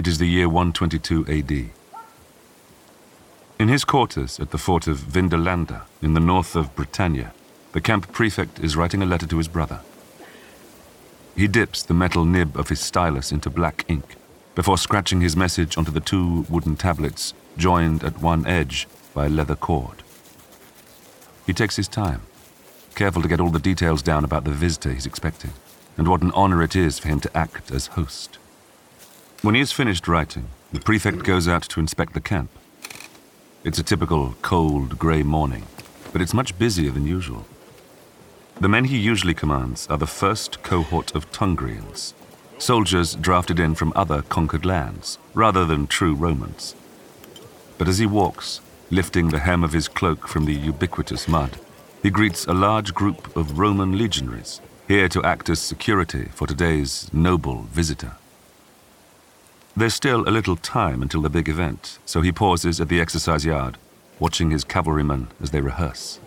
It is the year 122 AD. In his quarters at the fort of Vindolanda, in the north of Britannia, the camp prefect is writing a letter to his brother. He dips the metal nib of his stylus into black ink before scratching his message onto the two wooden tablets joined at one edge by a leather cord. He takes his time, careful to get all the details down about the visitor he's expecting and what an honor it is for him to act as host. When he has finished writing, the prefect goes out to inspect the camp. It's a typical cold, grey morning, but it's much busier than usual. The men he usually commands are the first cohort of Tungrians, soldiers drafted in from other conquered lands, rather than true Romans. But as he walks, lifting the hem of his cloak from the ubiquitous mud, he greets a large group of Roman legionaries, here to act as security for today's noble visitor. There's still a little time until the big event, so he pauses at the exercise yard, watching his cavalrymen as they rehearse.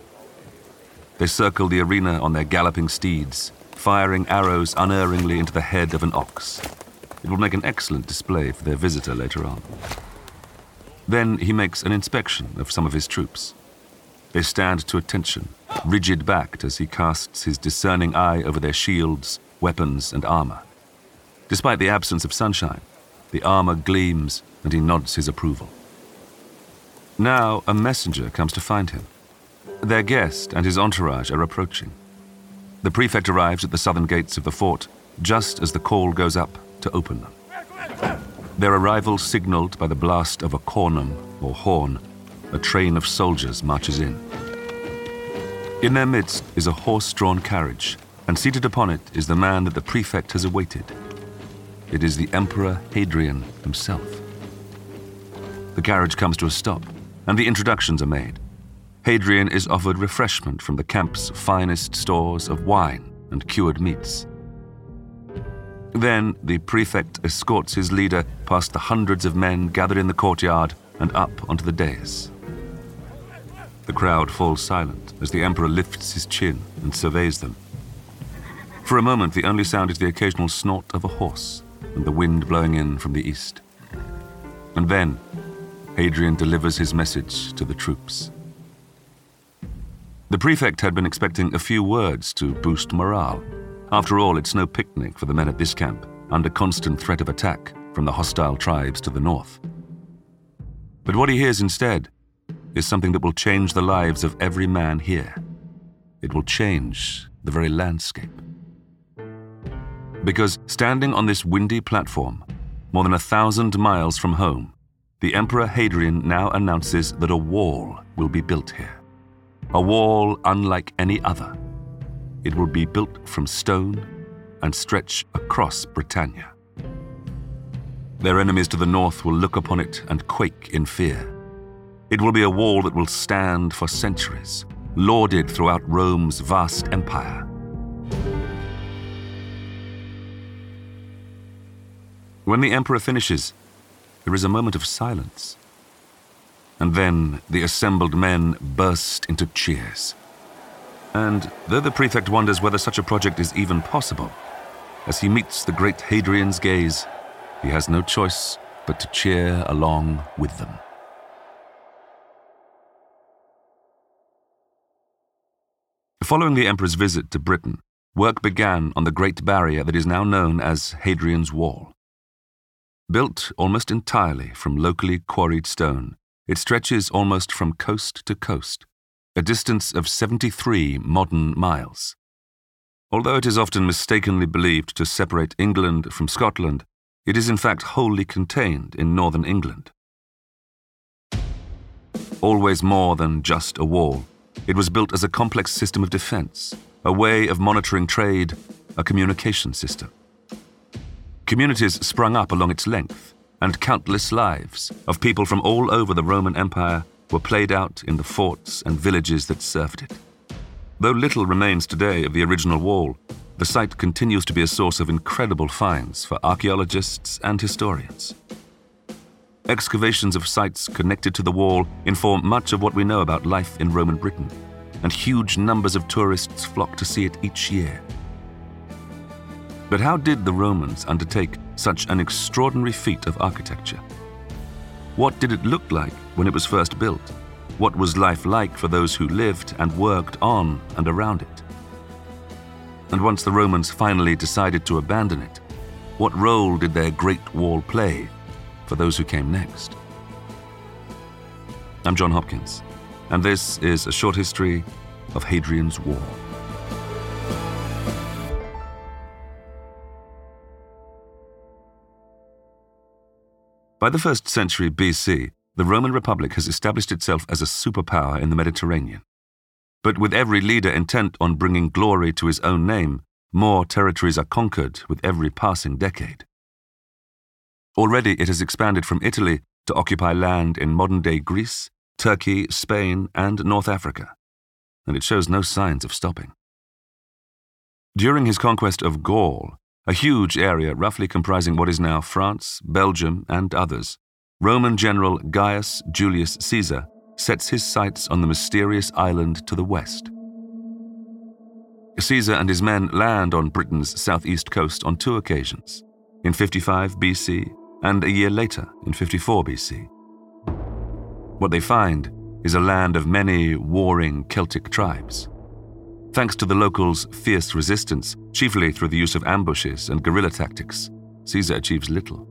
They circle the arena on their galloping steeds, firing arrows unerringly into the head of an ox. It will make an excellent display for their visitor later on. Then he makes an inspection of some of his troops. They stand to attention, rigid backed as he casts his discerning eye over their shields, weapons, and armor. Despite the absence of sunshine, the armor gleams and he nods his approval. Now a messenger comes to find him. Their guest and his entourage are approaching. The prefect arrives at the southern gates of the fort just as the call goes up to open them. Their arrival signaled by the blast of a cornum, or horn, a train of soldiers marches in. In their midst is a horse drawn carriage, and seated upon it is the man that the prefect has awaited. It is the Emperor Hadrian himself. The carriage comes to a stop, and the introductions are made. Hadrian is offered refreshment from the camp's finest stores of wine and cured meats. Then the prefect escorts his leader past the hundreds of men gathered in the courtyard and up onto the dais. The crowd falls silent as the emperor lifts his chin and surveys them. For a moment, the only sound is the occasional snort of a horse and the wind blowing in from the east. And then, Hadrian delivers his message to the troops. The prefect had been expecting a few words to boost morale. After all, it's no picnic for the men at this camp, under constant threat of attack from the hostile tribes to the north. But what he hears instead is something that will change the lives of every man here. It will change the very landscape. Because standing on this windy platform, more than a thousand miles from home, the Emperor Hadrian now announces that a wall will be built here a wall unlike any other. It will be built from stone and stretch across Britannia. Their enemies to the north will look upon it and quake in fear. It will be a wall that will stand for centuries, lauded throughout Rome's vast empire. When the emperor finishes, there is a moment of silence. And then the assembled men burst into cheers. And though the prefect wonders whether such a project is even possible, as he meets the great Hadrian's gaze, he has no choice but to cheer along with them. Following the emperor's visit to Britain, work began on the Great Barrier that is now known as Hadrian's Wall. Built almost entirely from locally quarried stone, it stretches almost from coast to coast, a distance of 73 modern miles. Although it is often mistakenly believed to separate England from Scotland, it is in fact wholly contained in northern England. Always more than just a wall, it was built as a complex system of defense, a way of monitoring trade, a communication system. Communities sprung up along its length, and countless lives of people from all over the Roman Empire were played out in the forts and villages that served it. Though little remains today of the original wall, the site continues to be a source of incredible finds for archaeologists and historians. Excavations of sites connected to the wall inform much of what we know about life in Roman Britain, and huge numbers of tourists flock to see it each year. But how did the Romans undertake such an extraordinary feat of architecture? What did it look like when it was first built? What was life like for those who lived and worked on and around it? And once the Romans finally decided to abandon it, what role did their Great Wall play for those who came next? I'm John Hopkins, and this is a short history of Hadrian's Wall. By the first century BC, the Roman Republic has established itself as a superpower in the Mediterranean. But with every leader intent on bringing glory to his own name, more territories are conquered with every passing decade. Already it has expanded from Italy to occupy land in modern day Greece, Turkey, Spain, and North Africa, and it shows no signs of stopping. During his conquest of Gaul, a huge area roughly comprising what is now France, Belgium, and others, Roman general Gaius Julius Caesar sets his sights on the mysterious island to the west. Caesar and his men land on Britain's southeast coast on two occasions, in 55 BC and a year later, in 54 BC. What they find is a land of many warring Celtic tribes. Thanks to the locals' fierce resistance, chiefly through the use of ambushes and guerrilla tactics, Caesar achieves little.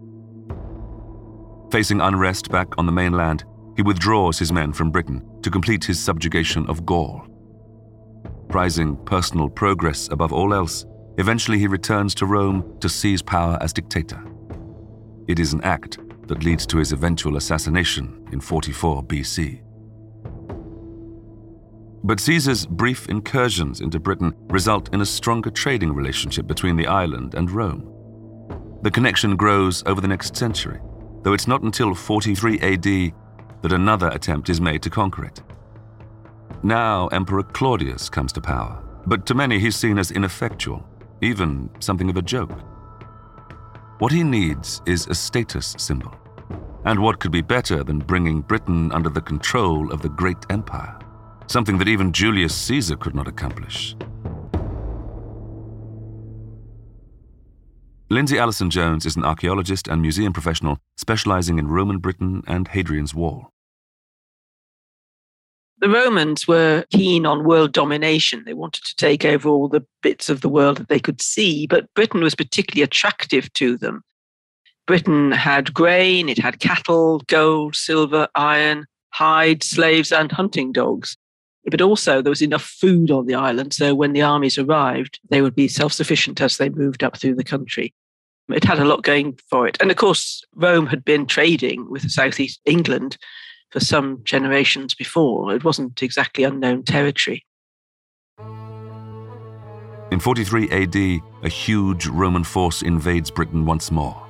Facing unrest back on the mainland, he withdraws his men from Britain to complete his subjugation of Gaul. Prizing personal progress above all else, eventually he returns to Rome to seize power as dictator. It is an act that leads to his eventual assassination in 44 BC. But Caesar's brief incursions into Britain result in a stronger trading relationship between the island and Rome. The connection grows over the next century, though it's not until 43 AD that another attempt is made to conquer it. Now, Emperor Claudius comes to power, but to many he's seen as ineffectual, even something of a joke. What he needs is a status symbol. And what could be better than bringing Britain under the control of the great empire? Something that even Julius Caesar could not accomplish. Lindsay Allason-Jones is an archaeologist and museum professional specializing in Roman Britain and Hadrian's Wall. The Romans were keen on world domination. They wanted to take over all the bits of the world that they could see, but Britain was particularly attractive to them. Britain had grain, it had cattle, gold, silver, iron, hide, slaves, and hunting dogs. But also, there was enough food on the island, so when the armies arrived, they would be self sufficient as they moved up through the country. It had a lot going for it. And of course, Rome had been trading with southeast England for some generations before. It wasn't exactly unknown territory. In 43 AD, a huge Roman force invades Britain once more.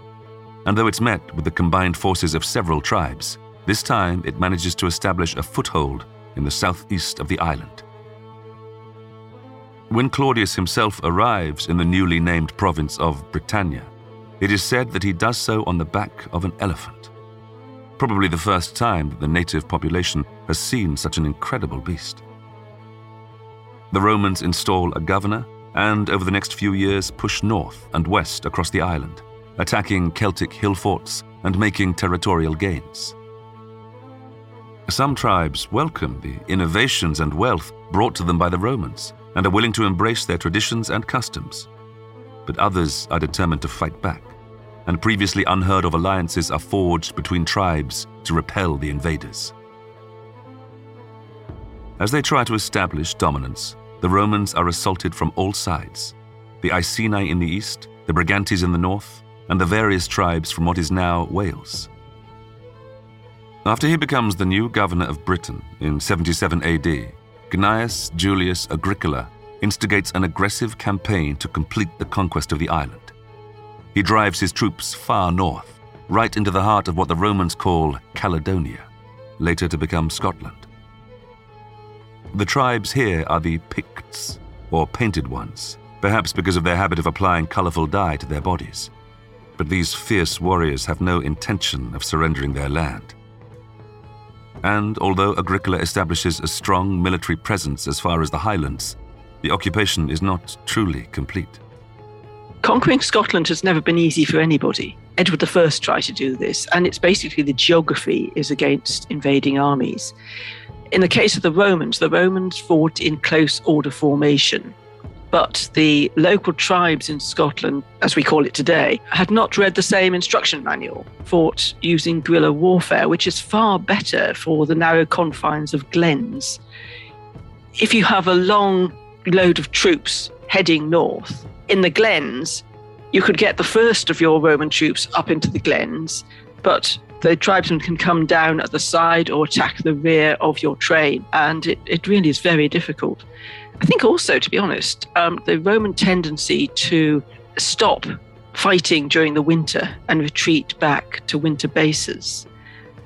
And though it's met with the combined forces of several tribes, this time it manages to establish a foothold in the southeast of the island. When Claudius himself arrives in the newly named province of Britannia, it is said that he does so on the back of an elephant. Probably the first time that the native population has seen such an incredible beast. The Romans install a governor and, over the next few years, push north and west across the island, attacking Celtic hill forts and making territorial gains. Some tribes welcome the innovations and wealth brought to them by the Romans and are willing to embrace their traditions and customs. But others are determined to fight back and previously unheard of alliances are forged between tribes to repel the invaders. As they try to establish dominance, the Romans are assaulted from all sides the Iceni in the east, the Brigantes in the north, and the various tribes from what is now Wales. After he becomes the new governor of Britain in 77 AD, Gnaeus Julius Agricola instigates an aggressive campaign to complete the conquest of the island. He drives his troops far north, right into the heart of what the Romans call Caledonia, later to become Scotland. The tribes here are the Picts, or Painted Ones, perhaps because of their habit of applying colourful dye to their bodies. But these fierce warriors have no intention of surrendering their land. And although Agricola establishes a strong military presence as far as the highlands, the occupation is not truly complete. Conquering Scotland has never been easy for anybody. Edward I tried to do this, and it's basically the geography is against invading armies. In the case of the Romans, the Romans fought in close order formation. But the local tribes in Scotland, as we call it today, had not read the same instruction manual, fought using guerrilla warfare, which is far better for the narrow confines of glens. If you have a long load of troops heading north, in the glens, you could get the first of your Roman troops up into the glens, but the tribesmen can come down at the side or attack the rear of your train. And it, it really is very difficult. I think also, to be honest, um, the Roman tendency to stop fighting during the winter and retreat back to winter bases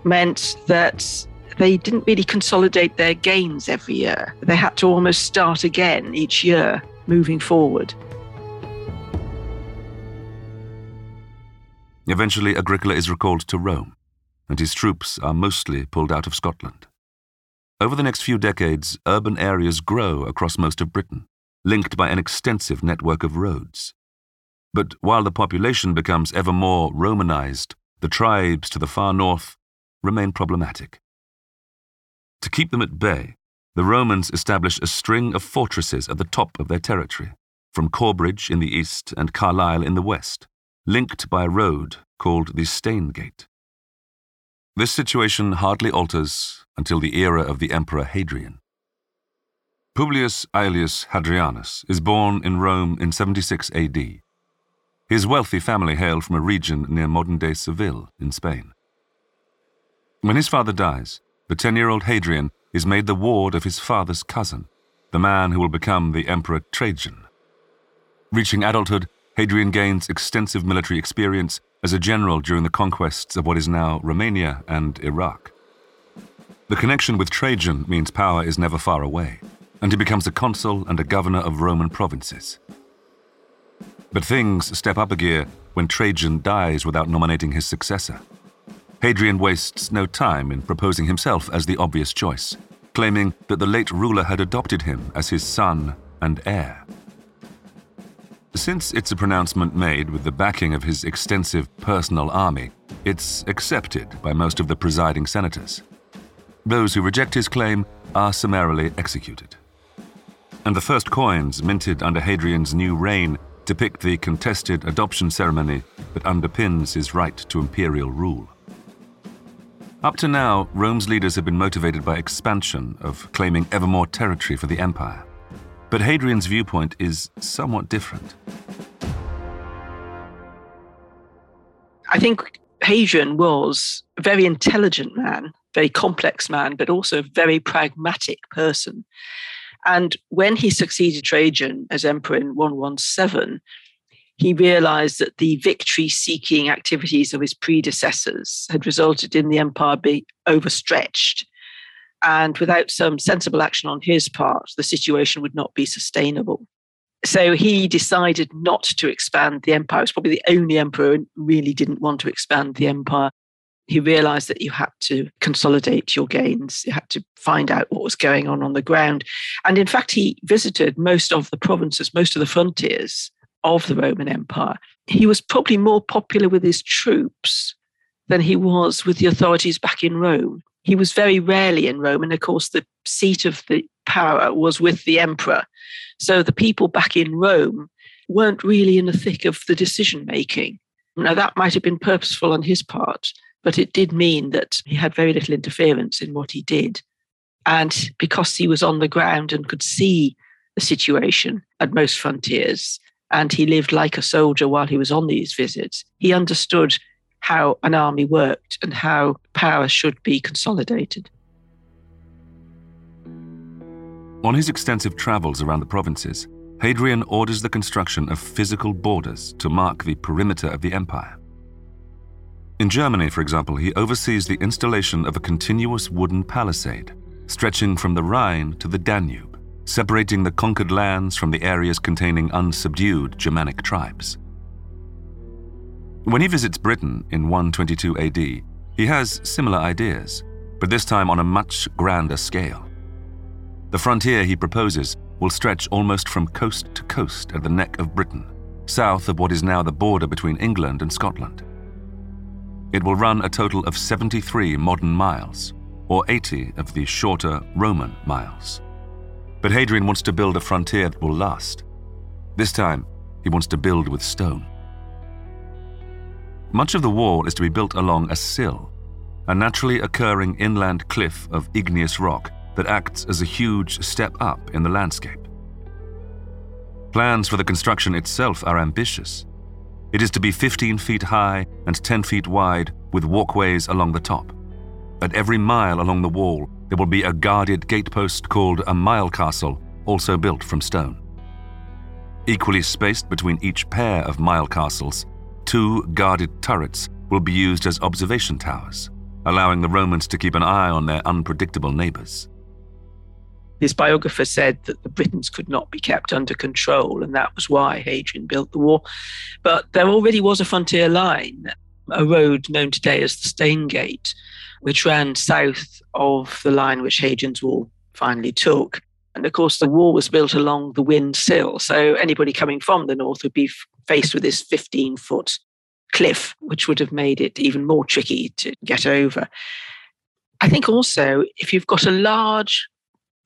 meant that they didn't really consolidate their gains every year. They had to almost start again each year moving forward. Eventually, Agricola is recalled to Rome, and his troops are mostly pulled out of Scotland. Over the next few decades, urban areas grow across most of Britain, linked by an extensive network of roads. But while the population becomes ever more Romanized, the tribes to the far north remain problematic. To keep them at bay, the Romans establish a string of fortresses at the top of their territory, from Corbridge in the east and Carlisle in the west, linked by a road called the Stanegate. This situation hardly alters until the era of the Emperor Hadrian. Publius Aelius Hadrianus is born in Rome in 76 AD. His wealthy family hailed from a region near modern day Seville in Spain. When his father dies, the 10 year old Hadrian is made the ward of his father's cousin, the man who will become the Emperor Trajan. Reaching adulthood, Hadrian gains extensive military experience as a general during the conquests of what is now Romania and Iraq. The connection with Trajan means power is never far away, and he becomes a consul and a governor of Roman provinces. But things step up a gear when Trajan dies without nominating his successor. Hadrian wastes no time in proposing himself as the obvious choice, claiming that the late ruler had adopted him as his son and heir. Since it's a pronouncement made with the backing of his extensive personal army, it's accepted by most of the presiding senators. Those who reject his claim are summarily executed. And the first coins minted under Hadrian's new reign depict the contested adoption ceremony that underpins his right to imperial rule. Up to now, Rome's leaders have been motivated by expansion, of claiming ever more territory for the empire. But Hadrian's viewpoint is somewhat different. I think Hadrian was a very intelligent man, very complex man, but also a very pragmatic person. And when he succeeded Trajan as emperor in 117, he realized that the victory seeking activities of his predecessors had resulted in the empire being overstretched and without some sensible action on his part, the situation would not be sustainable. So he decided not to expand the empire. He was probably the only emperor who really didn't want to expand the empire. He realized that you had to consolidate your gains. You had to find out what was going on on the ground. And in fact, he visited most of the provinces, most of the frontiers of the Roman Empire. He was probably more popular with his troops than he was with the authorities back in Rome. He was very rarely in Rome. And of course, the seat of the power was with the emperor. So the people back in Rome weren't really in the thick of the decision making. Now, that might have been purposeful on his part, but it did mean that he had very little interference in what he did. And because he was on the ground and could see the situation at most frontiers, and he lived like a soldier while he was on these visits, he understood how an army worked and how power should be consolidated. On his extensive travels around the provinces, Hadrian orders the construction of physical borders to mark the perimeter of the empire. In Germany, for example, he oversees the installation of a continuous wooden palisade stretching from the Rhine to the Danube, separating the conquered lands from the areas containing unsubdued Germanic tribes. When he visits Britain in 122 AD, he has similar ideas, but this time on a much grander scale. The frontier he proposes will stretch almost from coast to coast at the neck of Britain, south of what is now the border between England and Scotland. It will run a total of 73 modern miles, or 80 of the shorter Roman miles. But Hadrian wants to build a frontier that will last. This time, he wants to build with stone. Much of the wall is to be built along a sill, a naturally occurring inland cliff of igneous rock that acts as a huge step up in the landscape. Plans for the construction itself are ambitious. It is to be 15 feet high and 10 feet wide, with walkways along the top. At every mile along the wall, there will be a guarded gatepost called a mile castle, also built from stone. Equally spaced between each pair of mile castles, two guarded turrets will be used as observation towers, allowing the Romans to keep an eye on their unpredictable neighbors. His biographer said that the Britons could not be kept under control, and that was why Hadrian built the wall. But there already was a frontier line, a road known today as the Stanegate, which ran south of the line which Hadrian's wall finally took. And of course, the wall was built along the Whin Sill. So anybody coming from the north would be faced with this 15 foot cliff, which would have made it even more tricky to get over. I think also, if you've got a large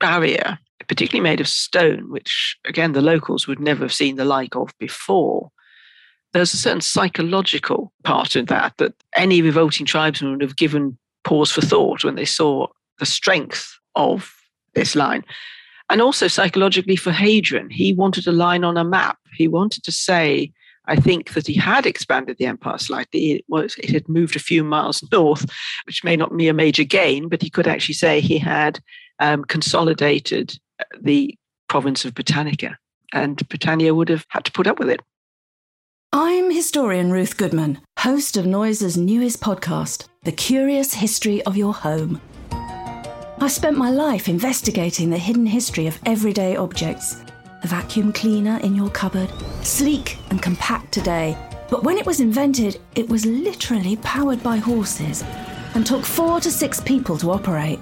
barrier, particularly made of stone, which again the locals would never have seen the like of before, there's a certain psychological part of that that any revolting tribesman would have given pause for thought when they saw the strength of this line. And also psychologically for Hadrian, he wanted a line on a map. He wanted to say, I think that he had expanded the empire slightly. It, was, it had moved a few miles north, which may not be a major gain, but he could actually say he had um, consolidated the province of Britannica, and Britannia would have had to put up with it. I'm historian Ruth Goodman, host of Noiser's newest podcast, The Curious History of Your Home. I've spent my life investigating the hidden history of everyday objects. The vacuum cleaner in your cupboard, sleek and compact today, but when it was invented, it was literally powered by horses and took four to six people to operate.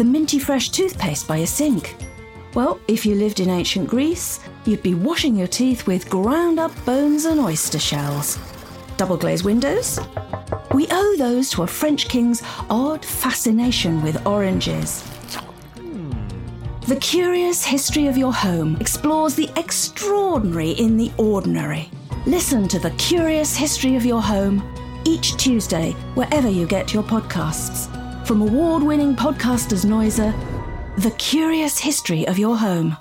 The minty fresh toothpaste by your sink, well, if you lived in ancient Greece, you'd be washing your teeth with ground up bones and oyster shells. Double glazed windows? We owe those to a French king's odd fascination with oranges. The Curious History of Your Home explores the extraordinary in the ordinary. Listen to The Curious History of Your Home each Tuesday, wherever you get your podcasts. From award winning podcasters Noiser the Curious History of Your Home.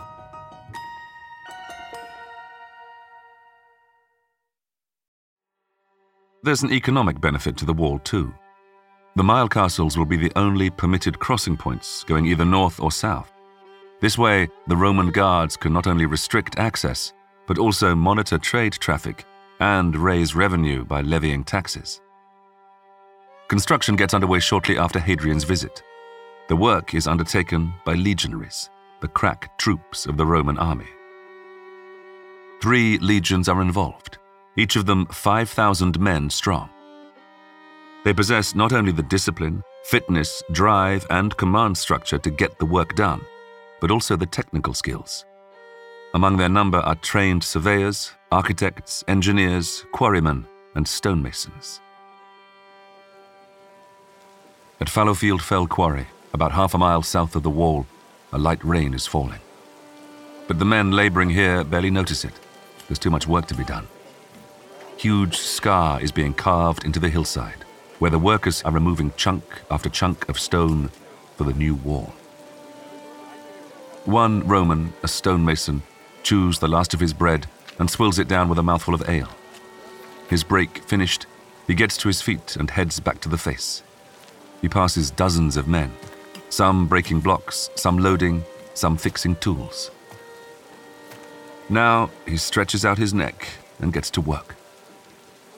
There's an economic benefit to the wall, too. The mile castles will be the only permitted crossing points going either north or south. This way, the Roman guards can not only restrict access, but also monitor trade traffic and raise revenue by levying taxes. Construction gets underway shortly after Hadrian's visit. The work is undertaken by legionaries, the crack troops of the Roman army. Three legions are involved, each of them 5,000 men strong. They possess not only the discipline, fitness, drive, and command structure to get the work done, but also the technical skills. Among their number are trained surveyors, architects, engineers, quarrymen, and stonemasons. At Fallowfield Fell Quarry, about half a mile south of the wall, a light rain is falling. But the men laboring here barely notice it. There's too much work to be done. Huge scar is being carved into the hillside, where the workers are removing chunk after chunk of stone for the new wall. One Roman, a stonemason, chews the last of his bread and swills it down with a mouthful of ale. His break finished, he gets to his feet and heads back to the face. He passes dozens of men, some breaking blocks, some loading, some fixing tools. Now he stretches out his neck and gets to work.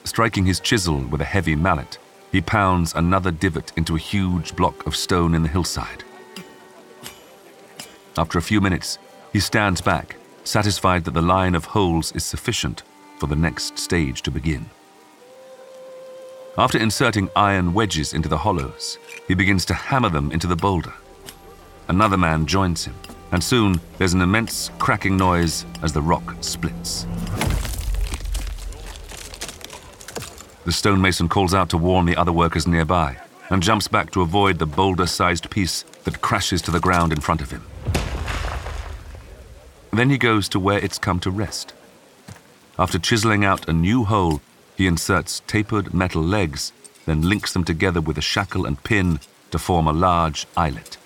Striking his chisel with a heavy mallet, he pounds another divot into a huge block of stone in the hillside. After a few minutes, he stands back, satisfied that the line of holes is sufficient for the next stage to begin. After inserting iron wedges into the hollows, he begins to hammer them into the boulder. Another man joins him, and soon there's an immense cracking noise as the rock splits. the stonemason calls out to warn the other workers nearby and jumps back to avoid the boulder sized piece that crashes to the ground in front of him. Then he goes to where it's come to rest. After chiseling out a new hole, he inserts tapered metal legs, then links them together with a shackle and pin to form a large eyelet.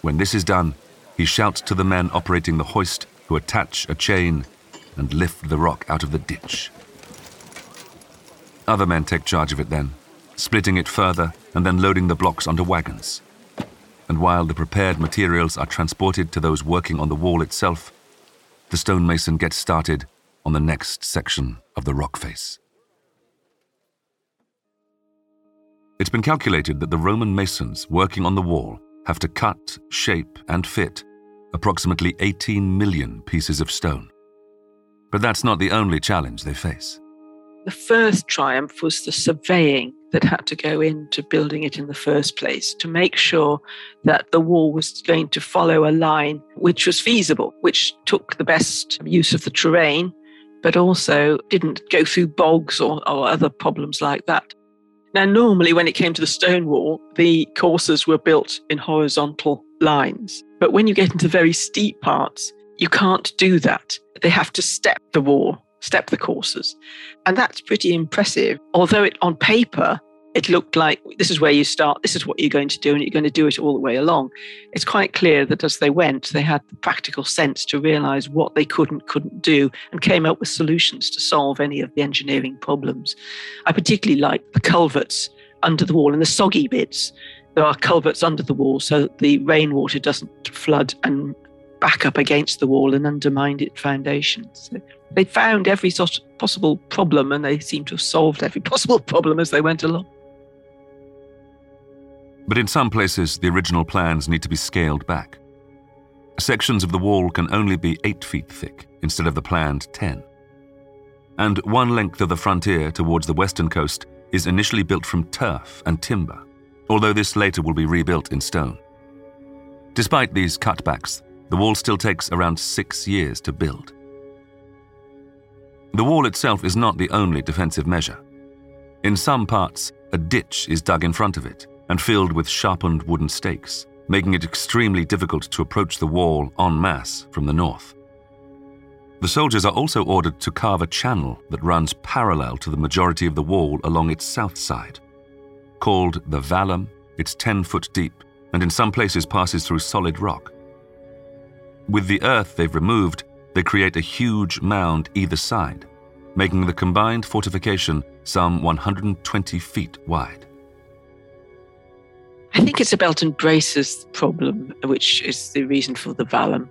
When this is done, he shouts to the men operating the hoist to attach a chain and lift the rock out of the ditch. Other men take charge of it then, splitting it further and then loading the blocks onto wagons. And while the prepared materials are transported to those working on the wall itself, the stonemason gets started on the next section of the rock face. It's been calculated that the Roman masons working on the wall have to cut, shape, and fit approximately 18 million pieces of stone. But that's not the only challenge they face. The first triumph was the surveying that had to go into building it in the first place to make sure that the wall was going to follow a line which was feasible, which took the best use of the terrain, but also didn't go through bogs or, or other problems like that. Now, normally when it came to the stone wall, the courses were built in horizontal lines. But when you get into very steep parts, you can't do that. They have to step the wall step the courses. And that's pretty impressive. Although it on paper, it looked like this is where you start, this is what you're going to do, and you're going to do it all the way along. It's quite clear that as they went, they had the practical sense to realize what they could and couldn't do and came up with solutions to solve any of the engineering problems. I particularly like the culverts under the wall and the soggy bits. There are culverts under the wall so that the rainwater doesn't flood and back up against the wall and undermine its foundations. So they found every sort of possible problem and they seemed to have solved every possible problem as they went along. But in some places, the original plans need to be scaled back. Sections of the wall can only be 8 feet thick instead of the planned 10. And one length of the frontier towards the western coast is initially built from turf and timber, although this later will be rebuilt in stone. Despite these cutbacks, the wall still takes around six years to build. The wall itself is not the only defensive measure. In some parts, a ditch is dug in front of it and filled with sharpened wooden stakes, making it extremely difficult to approach the wall en masse from the north. The soldiers are also ordered to carve a channel that runs parallel to the majority of the wall along its south side. Called the Vallum, it's 10 foot deep and in some places passes through solid rock. With the earth they've removed, they create a huge mound either side, making the combined fortification some 120 feet wide. I think it's a belt and braces problem, which is the reason for the Vallum.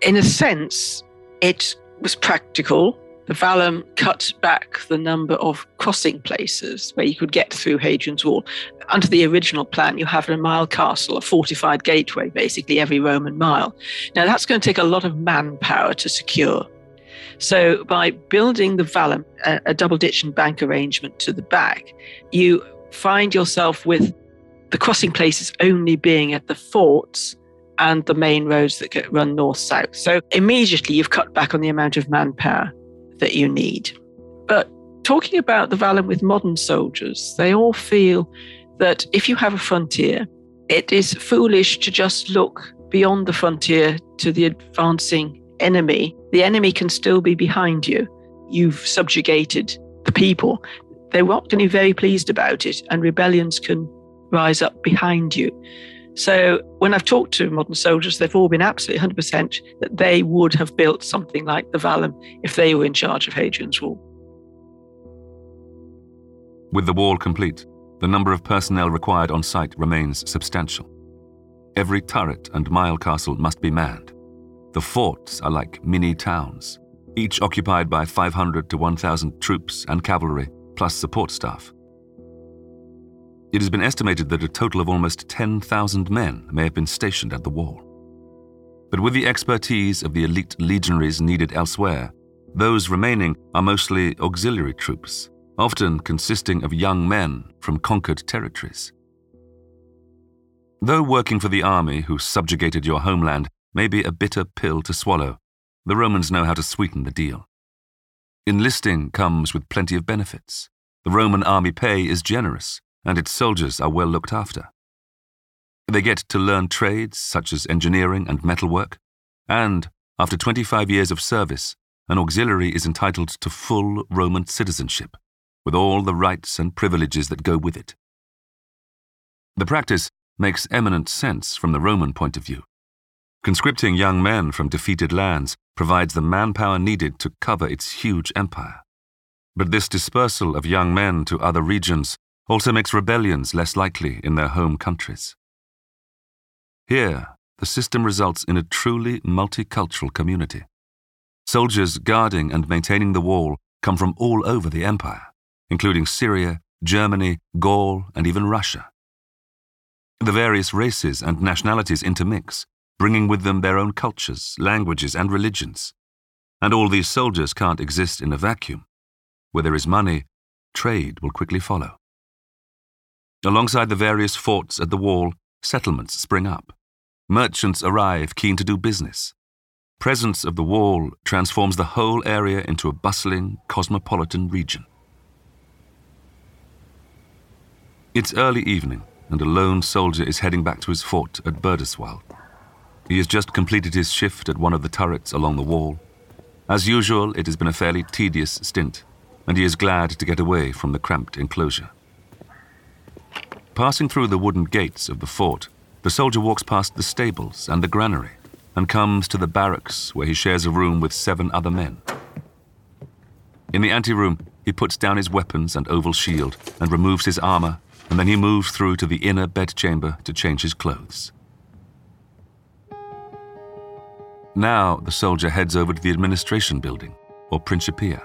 In a sense, it was practical the Vallum cut back the number of crossing places where you could get through Hadrian's Wall. Under the original plan, you have a mile castle, a fortified gateway, basically every Roman mile. Now, that's going to take a lot of manpower to secure. So, by building the Vallum, a, double ditch and bank arrangement to the back, you find yourself with the crossing places only being at the forts and the main roads that get run north south. So, immediately you've cut back on the amount of manpower that you need. But talking about the Vallum with modern soldiers, they all feel that if you have a frontier, it is foolish to just look beyond the frontier to the advancing enemy. The enemy can still be behind you. You've subjugated the people. They're not going to be very pleased about it, and rebellions can rise up behind you. So when I've talked to modern soldiers, they've all been absolutely 100% that they would have built something like the Vallum if they were in charge of Hadrian's Wall. With the wall complete, the number of personnel required on site remains substantial. Every turret and mile castle must be manned. The forts are like mini towns, each occupied by 500 to 1,000 troops and cavalry, plus support staff. It has been estimated that a total of almost 10,000 men may have been stationed at the wall. But with the expertise of the elite legionaries needed elsewhere, those remaining are mostly auxiliary troops, often consisting of young men from conquered territories. Though working for the army who subjugated your homeland may be a bitter pill to swallow, the Romans know how to sweeten the deal. Enlisting comes with plenty of benefits the Roman army pay is generous and its soldiers are well looked after. They get to learn trades such as engineering and metalwork, and, after 25 years of service, an auxiliary is entitled to full Roman citizenship, with all the rights and privileges that go with it. The practice makes eminent sense from the Roman point of view. Conscripting young men from defeated lands provides the manpower needed to cover its huge empire. But this dispersal of young men to other regions also makes rebellions less likely in their home countries. Here, the system results in a truly multicultural community. Soldiers guarding and maintaining the wall come from all over the empire, including Syria, Germany, Gaul, and even Russia. The various races and nationalities intermix, bringing with them their own cultures, languages, and religions. And all these soldiers can't exist in a vacuum. Where there is money, trade will quickly follow. Alongside the various forts at the wall, settlements spring up. Merchants arrive keen to do business. Presence of the wall transforms the whole area into a bustling, cosmopolitan region. It's early evening, and a lone soldier is heading back to his fort at Birdoswald. He has just completed his shift at one of the turrets along the wall. As usual, it has been a fairly tedious stint, and he is glad to get away from the cramped enclosure. Passing through the wooden gates of the fort, the soldier walks past the stables and the granary and comes to the barracks where he shares a room with seven other men. In the anteroom, he puts down his weapons and oval shield and removes his armor, and then he moves through to the inner bedchamber to change his clothes. Now the soldier heads over to the administration building, or Principia.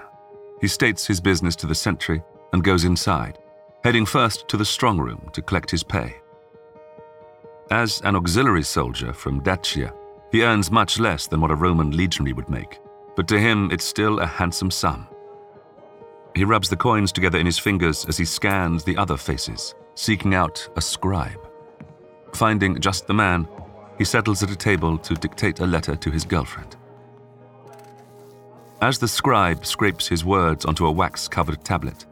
He states his business to the sentry and goes inside, heading first to the strong room to collect his pay. As an auxiliary soldier from Dacia, he earns much less than what a Roman legionary would make, but to him it's still a handsome sum. He rubs the coins together in his fingers as he scans the other faces, seeking out a scribe. Finding just the man, he settles at a table to dictate a letter to his girlfriend. As the scribe scrapes his words onto a wax covered tablet,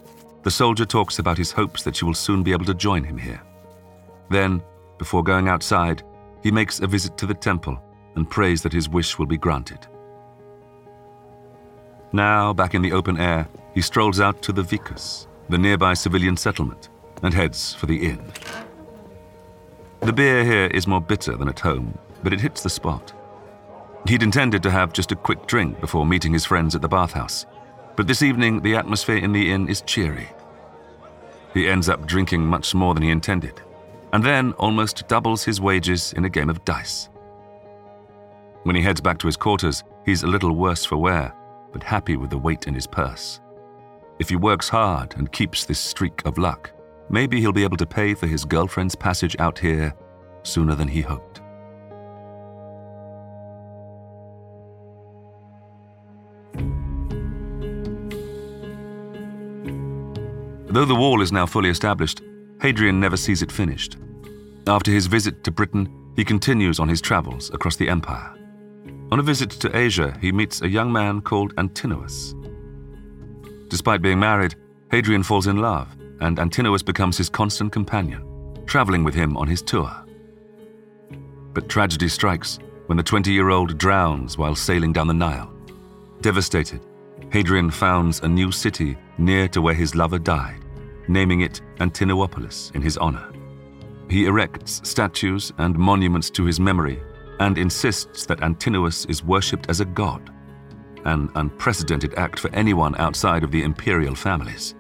the soldier talks about his hopes that she will soon be able to join him here. Then, before going outside, he makes a visit to the temple and prays that his wish will be granted. Now, back in the open air, he strolls out to the Vicus, the nearby civilian settlement, and heads for the inn. The beer here is more bitter than at home, but it hits the spot. He'd intended to have just a quick drink before meeting his friends at the bathhouse, but this evening the atmosphere in the inn is cheery. He ends up drinking much more than he intended, and then almost doubles his wages in a game of dice. When he heads back to his quarters, he's a little worse for wear, but happy with the weight in his purse. If he works hard and keeps this streak of luck, maybe he'll be able to pay for his girlfriend's passage out here sooner than he hoped. Though the wall is now fully established, Hadrian never sees it finished. After his visit to Britain, he continues on his travels across the empire. On a visit to Asia, he meets a young man called Antinous. Despite being married, Hadrian falls in love, and Antinous becomes his constant companion, traveling with him on his tour. But tragedy strikes when the 20 year old drowns while sailing down the Nile. Devastated, Hadrian founds a new city near to where his lover died naming it Antinopolis in his honor. He erects statues and monuments to his memory and insists that Antinous is worshipped as a god, an unprecedented act for anyone outside of the imperial families.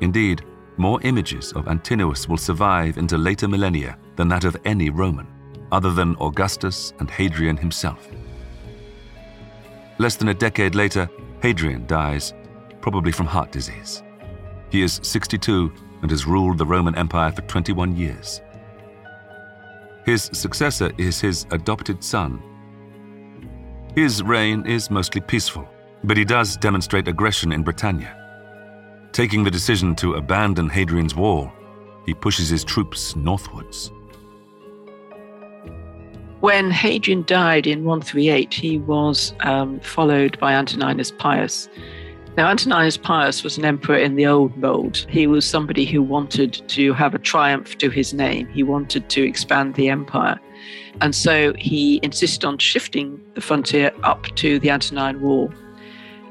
Indeed, more images of Antinous will survive into later millennia than that of any Roman, other than Augustus and Hadrian himself. Less than a decade later, Hadrian dies, probably from heart disease. He is 62 and has ruled the Roman Empire for 21 years. His successor is his adopted son. His reign is mostly peaceful, but he does demonstrate aggression in Britannia. Taking the decision to abandon Hadrian's wall, he pushes his troops northwards. When Hadrian died in 138, he was um, followed by Antoninus Pius, Now, Antoninus Pius was an emperor in the old mold. He was somebody who wanted to have a triumph to his name. He wanted to expand the empire. And so he insisted on shifting the frontier up to the Antonine Wall.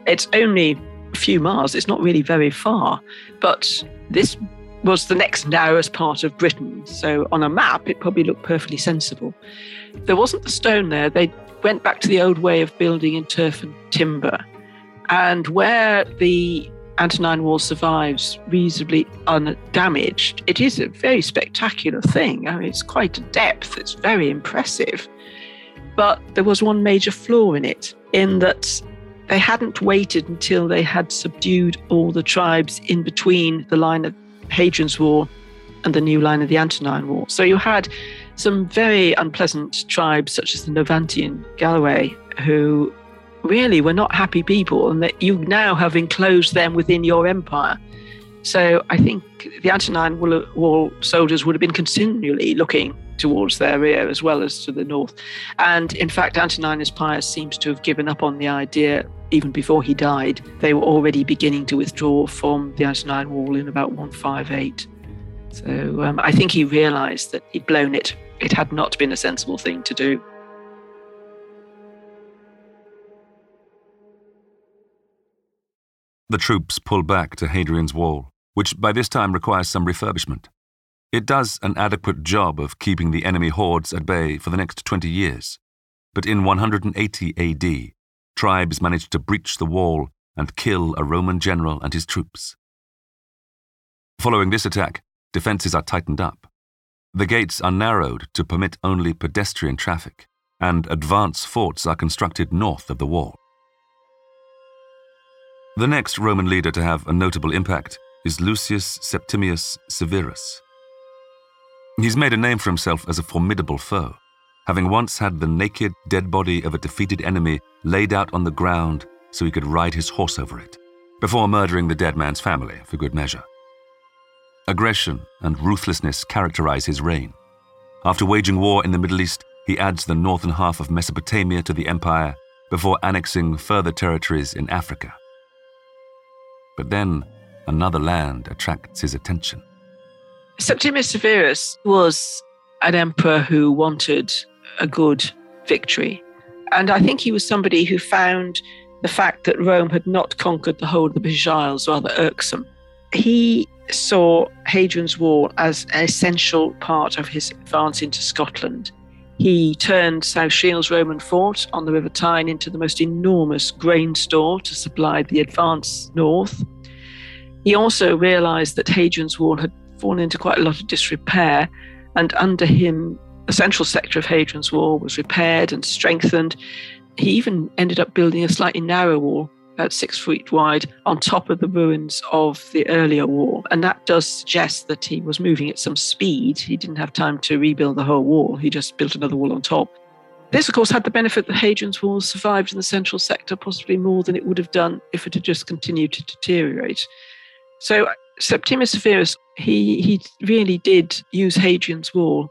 It's only a few miles, it's not really very far, but this was the next narrowest part of Britain. So on a map, it probably looked perfectly sensible. There wasn't the stone there. They went back to the old way of building in turf and timber. And where the Antonine Wall survives reasonably undamaged, it is a very spectacular thing. I mean, it's quite a depth, it's very impressive. But there was one major flaw in it, in that they hadn't waited until they had subdued all the tribes in between the line of Hadrian's Wall and the new line of the Antonine Wall. So you had some very unpleasant tribes, such as the Novantae in Galloway, who really were not happy people and that you now have enclosed them within your empire. So I think the Antonine Wall soldiers would have been continually looking towards their rear as well as to the north. And in fact, Antoninus Pius seems to have given up on the idea even before he died. They were already beginning to withdraw from the Antonine Wall in about 158. So um, I think he realized that he'd blown it. It had not been a sensible thing to do. The troops pull back to Hadrian's Wall, which by this time requires some refurbishment. It does an adequate job of keeping the enemy hordes at bay for the next 20 years. But in 180 AD, tribes managed to breach the wall and kill a Roman general and his troops. Following this attack, defenses are tightened up. The gates are narrowed to permit only pedestrian traffic, and advance forts are constructed north of the wall. The next Roman leader to have a notable impact is Lucius Septimius Severus. He's made a name for himself as a formidable foe, having once had the naked, dead body of a defeated enemy laid out on the ground so he could ride his horse over it, before murdering the dead man's family for good measure. Aggression and ruthlessness characterize his reign. After waging war in the Middle East, he adds the northern half of Mesopotamia to the empire before annexing further territories in Africa. But then another land attracts his attention. Septimius Severus was an emperor who wanted a good victory. And I think he was somebody who found the fact that Rome had not conquered the whole of the Isles rather irksome. He saw Hadrian's Wall as an essential part of his advance into Scotland. He turned South Shields Roman fort on the River Tyne into the most enormous grain store to supply the advance north. He also realized that Hadrian's Wall had fallen into quite a lot of disrepair, and under him, the central sector of Hadrian's Wall was repaired and strengthened. He even ended up building a slightly narrow wall, about six feet wide, on top of the ruins of the earlier wall. And that does suggest that he was moving at some speed. He didn't have time to rebuild the whole wall, he just built another wall on top. This, of course, had the benefit that Hadrian's Wall survived in the central sector possibly more than it would have done if it had just continued to deteriorate. So uh, Septimius Severus, he, he really did use Hadrian's Wall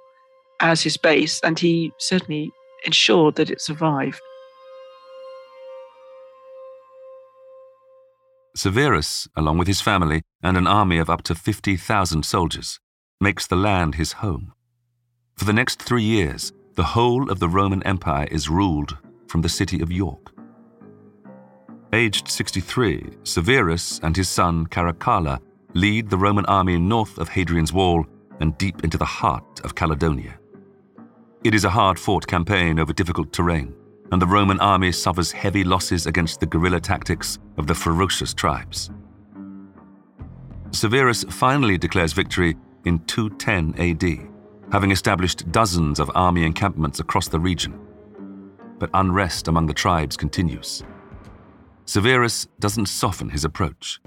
as his base, and he certainly ensured that it survived. Severus, along with his family and an army of up to 50,000 soldiers, makes the land his home. For the next three years, the whole of the Roman Empire is ruled from the city of York. Aged 63, Severus and his son Caracalla lead the Roman army north of Hadrian's Wall and deep into the heart of Caledonia. It is a hard fought campaign over difficult terrain, and the Roman army suffers heavy losses against the guerrilla tactics of the ferocious tribes. Severus finally declares victory in 210 AD, having established dozens of army encampments across the region. But unrest among the tribes continues. Severus doesn't soften his approach.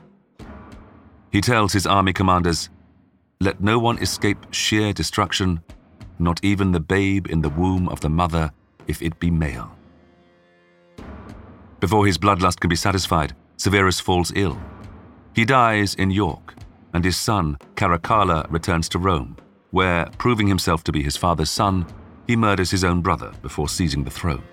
He tells his army commanders, Let no one escape sheer destruction, not even the babe in the womb of the mother, if it be male. Before his bloodlust can be satisfied, Severus falls ill. He dies in York, and his son, Caracalla, returns to Rome, where, proving himself to be his father's son, he murders his own brother before seizing the throne.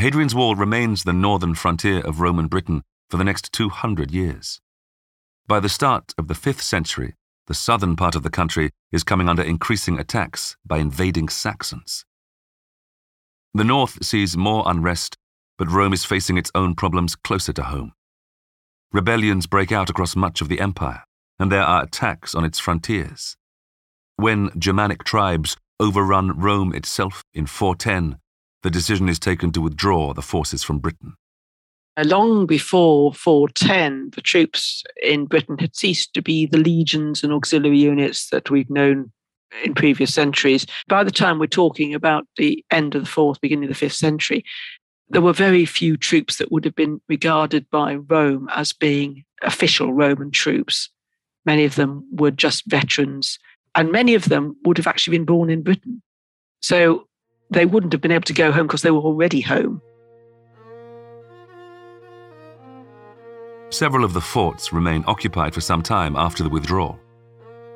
Hadrian's Wall remains the northern frontier of Roman Britain for the next 200 years. By the start of the 5th century, the southern part of the country is coming under increasing attacks by invading Saxons. The north sees more unrest, but Rome is facing its own problems closer to home. Rebellions break out across much of the empire, and there are attacks on its frontiers. When Germanic tribes overrun Rome itself in 410, the decision is taken to withdraw the forces from Britain. Long before 410, the troops in Britain had ceased to be the legions and auxiliary units that we've known in previous centuries. By the time we're talking about the end of the fourth, beginning of the fifth century, there were very few troops that would have been regarded by Rome as being official Roman troops. Many of them were just veterans, and many of them would have actually been born in Britain. So they wouldn't have been able to go home because they were already home. Several of the forts remain occupied for some time after the withdrawal.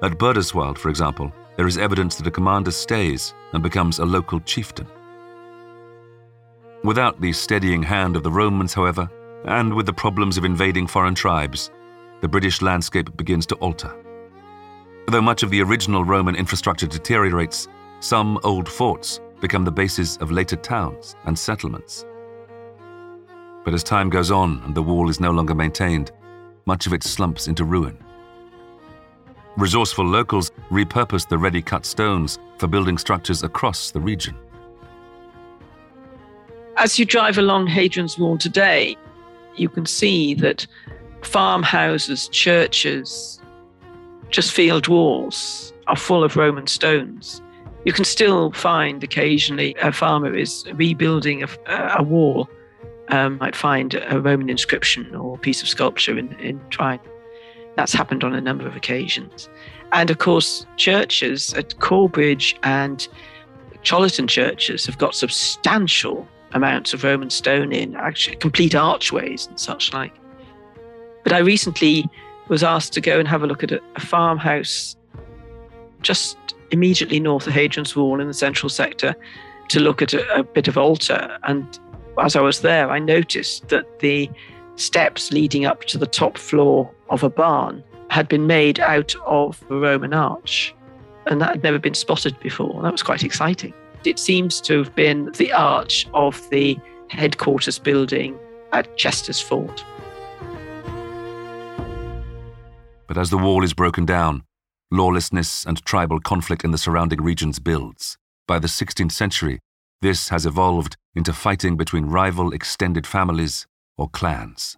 At Birdoswald, for example, there is evidence that a commander stays and becomes a local chieftain. Without the steadying hand of the Romans, however, and with the problems of invading foreign tribes, the British landscape begins to alter. Though much of the original Roman infrastructure deteriorates, some old forts become the bases of later towns and settlements. But as time goes on and the wall is no longer maintained, much of it slumps into ruin. Resourceful locals repurpose the ready cut stones for building structures across the region. As you drive along Hadrian's Wall today, you can see that farmhouses, churches, just field walls are full of Roman stones. You can still find occasionally a farmer is rebuilding a, a wall. Um, might find a Roman inscription or piece of sculpture in, in. That's happened on a number of occasions. And of course, churches at Corbridge and Chollerton churches have got substantial amounts of Roman stone in, actually complete archways and such like. But I recently was asked to go and have a look at a farmhouse just immediately north of Hadrian's Wall in the central sector to look at a, a bit of altar. And as I was there, I noticed that the steps leading up to the top floor of a barn had been made out of a Roman arch. And that had never been spotted before. That was quite exciting. It seems to have been the arch of the headquarters building at Chesters Fort. But as the wall is broken down, lawlessness and tribal conflict in the surrounding regions builds. By the 16th century, this has evolved into fighting between rival extended families or clans.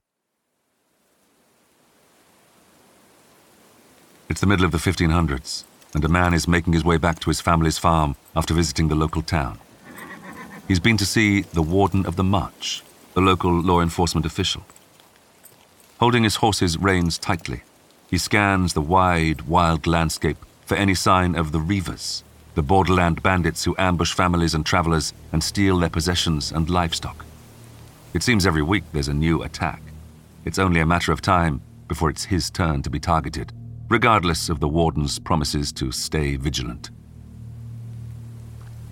It's the middle of the 1500s, and a man is making his way back to his family's farm after visiting the local town. He's been to see the Warden of the March, the local law enforcement official. Holding his horse's reins tightly, he scans the wide, wild landscape for any sign of the Reivers, the borderland bandits who ambush families and travelers and steal their possessions and livestock. It seems every week there's a new attack. It's only a matter of time before it's his turn to be targeted, regardless of the warden's promises to stay vigilant.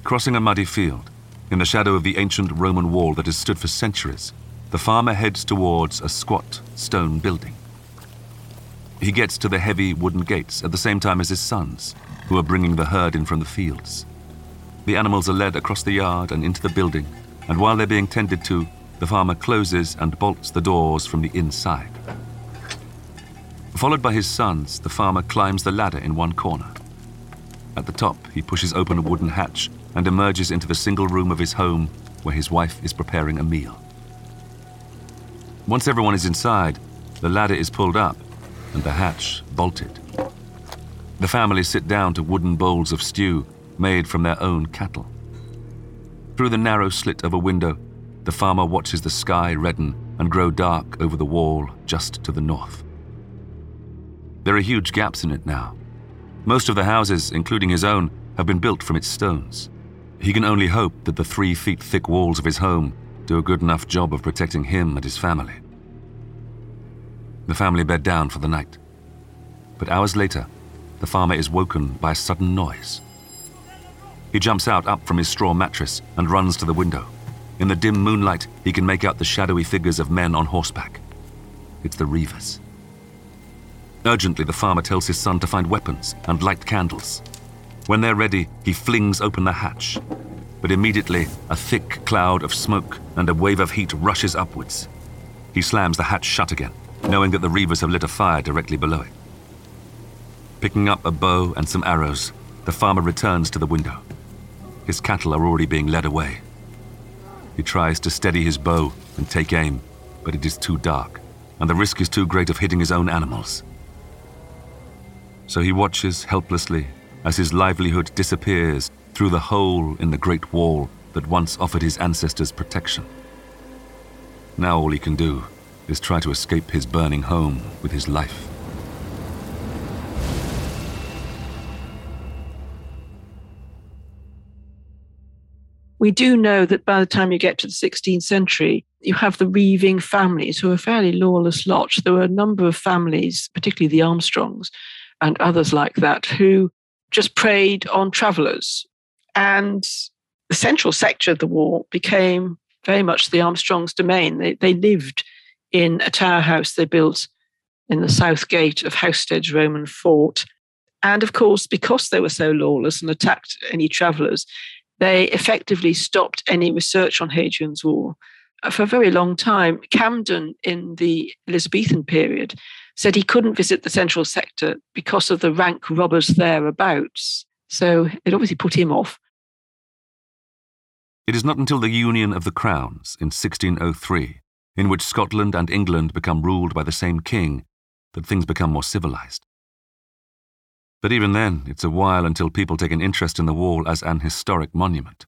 Crossing a muddy field, in the shadow of the ancient Roman wall that has stood for centuries, the farmer heads towards a squat stone building. He gets to the heavy wooden gates at the same time as his sons, who are bringing the herd in from the fields. The animals are led across the yard and into the building, and while they're being tended to, the farmer closes and bolts the doors from the inside. Followed by his sons, the farmer climbs the ladder in one corner. At the top, he pushes open a wooden hatch and emerges into the single room of his home where his wife is preparing a meal. Once everyone is inside, the ladder is pulled up and the hatch bolted. The family sit down to wooden bowls of stew made from their own cattle. Through the narrow slit of a window, the farmer watches the sky redden and grow dark over the wall just to the north. There are huge gaps in it now. Most of the houses, including his own, have been built from its stones. He can only hope that the three feet thick walls of his home do a good enough job of protecting him and his family. The family bed down for the night. But hours later, the farmer is woken by a sudden noise. He jumps out up from his straw mattress and runs to the window. In the dim moonlight, he can make out the shadowy figures of men on horseback. It's the Reivers. Urgently, the farmer tells his son to find weapons and light candles. When they're ready, he flings open the hatch. But immediately, a thick cloud of smoke and a wave of heat rushes upwards. He slams the hatch shut again, knowing that the Reivers have lit a fire directly below it. Picking up a bow and some arrows, the farmer returns to the window. His cattle are already being led away. He tries to steady his bow and take aim, but it is too dark, and the risk is too great of hitting his own animals. So he watches helplessly as his livelihood disappears through the hole in the great wall that once offered his ancestors protection. Now all he can do is try to escape his burning home with his life. We do know that by the time you get to the 16th century, you have the Reiving families who are fairly lawless lot. There were a number of families, particularly the Armstrongs and others like that, who just preyed on travelers. And the central sector of the wall became very much the Armstrongs' domain. They, they lived in a tower house they built in the south gate of Housesteads Roman fort. And of course, because they were so lawless and attacked any travellers, they effectively stopped any research on Hadrian's Wall. Uh, for a very long time, Camden in the Elizabethan period said he couldn't visit the central sector because of the rank robbers thereabouts. So it obviously put him off. It is not until the Union of the Crowns in 1603, in which Scotland and England become ruled by the same king, that things become more civilized. But even then, it's a while until people take an interest in the wall as an historic monument.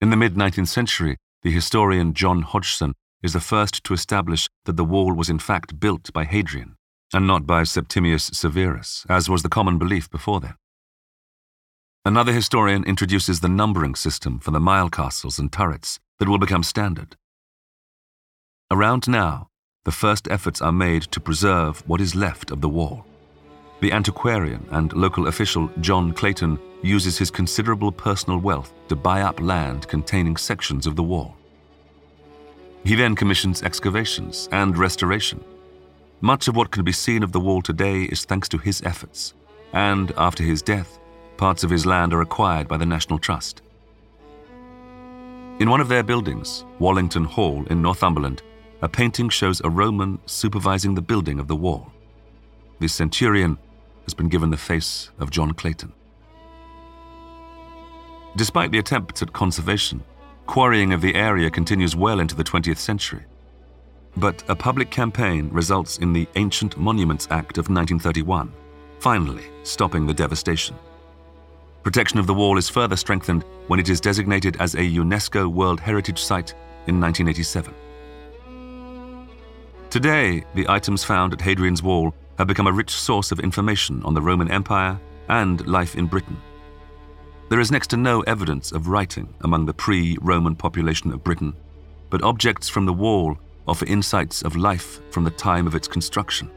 In the mid 19th century, the historian John Hodgson is the first to establish that the wall was in fact built by Hadrian, and not by Septimius Severus, as was the common belief before then. Another historian introduces the numbering system for the mile castles and turrets that will become standard. Around now, the first efforts are made to preserve what is left of the wall. The antiquarian and local official John Clayton uses his considerable personal wealth to buy up land containing sections of the wall. He then commissions excavations and restoration. Much of what can be seen of the wall today is thanks to his efforts, and after his death, parts of his land are acquired by the National Trust. In one of their buildings, Wallington Hall in Northumberland, a painting shows a Roman supervising the building of the wall. The centurion has been given the face of John Clayton. Despite the attempts at conservation, Quarrying of the area continues well into the 20th century. But a public campaign results in the Ancient Monuments Act of 1931, finally stopping the devastation. Protection of the wall is further strengthened when it is designated as a UNESCO World Heritage Site in 1987. Today, the items found at Hadrian's Wall have become a rich source of information on the Roman Empire and life in Britain. There is next to no evidence of writing among the pre Roman population of Britain, but objects from the wall offer insights of life from the time of its construction.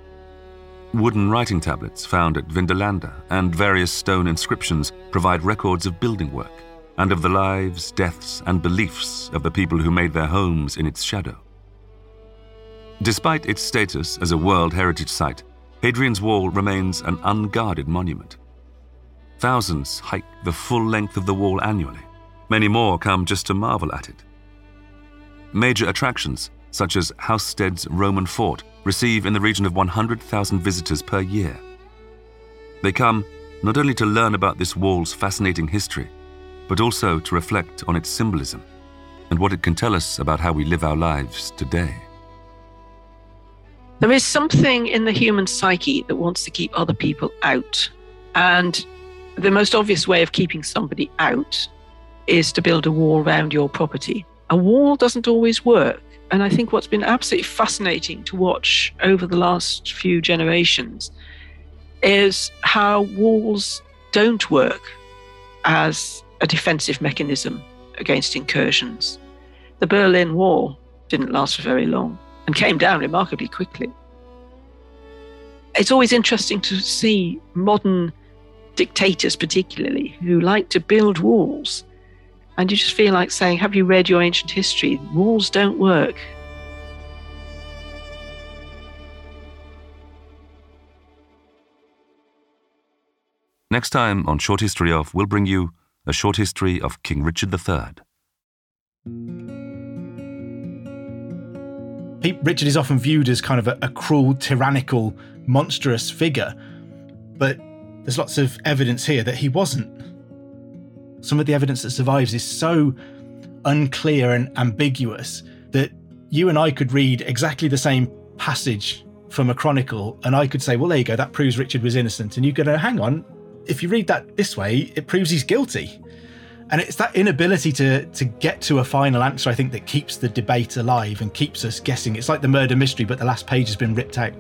Wooden writing tablets found at Vindolanda and various stone inscriptions provide records of building work and of the lives, deaths, and beliefs of the people who made their homes in its shadow. Despite its status as a World Heritage Site, Hadrian's Wall remains an unguarded monument. Thousands hike the full length of the wall annually. Many more come just to marvel at it. Major attractions, such as Housesteads Roman fort, receive in the region of 100,000 visitors per year. They come not only to learn about this wall's fascinating history, but also to reflect on its symbolism and what it can tell us about how we live our lives today. There is something in the human psyche that wants to keep other people out. And the most obvious way of keeping somebody out is to build a wall around your property. A wall doesn't always work. And I think what's been absolutely fascinating to watch over the last few generations is how walls don't work as a defensive mechanism against incursions. The Berlin Wall didn't last for very long and came down remarkably quickly. It's always interesting to see modern dictators, particularly, who like to build walls And you just feel like saying, Have you read your ancient history? Walls don't work. Next time on Short History of, we'll bring you a short history of King Richard III. Richard is often viewed as kind of a, a cruel, tyrannical, monstrous figure, but there's lots of evidence here that he wasn't. Some of the evidence that survives is so unclear and ambiguous that you and I could read exactly the same passage from a chronicle, and I could say, well, there you go, that proves Richard was innocent. And you go, hang on, if you read that this way, it proves he's guilty. And it's that inability to to get to a final answer, I think, that keeps the debate alive and keeps us guessing. It's like the murder mystery, but the last page has been ripped out.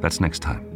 That's next time.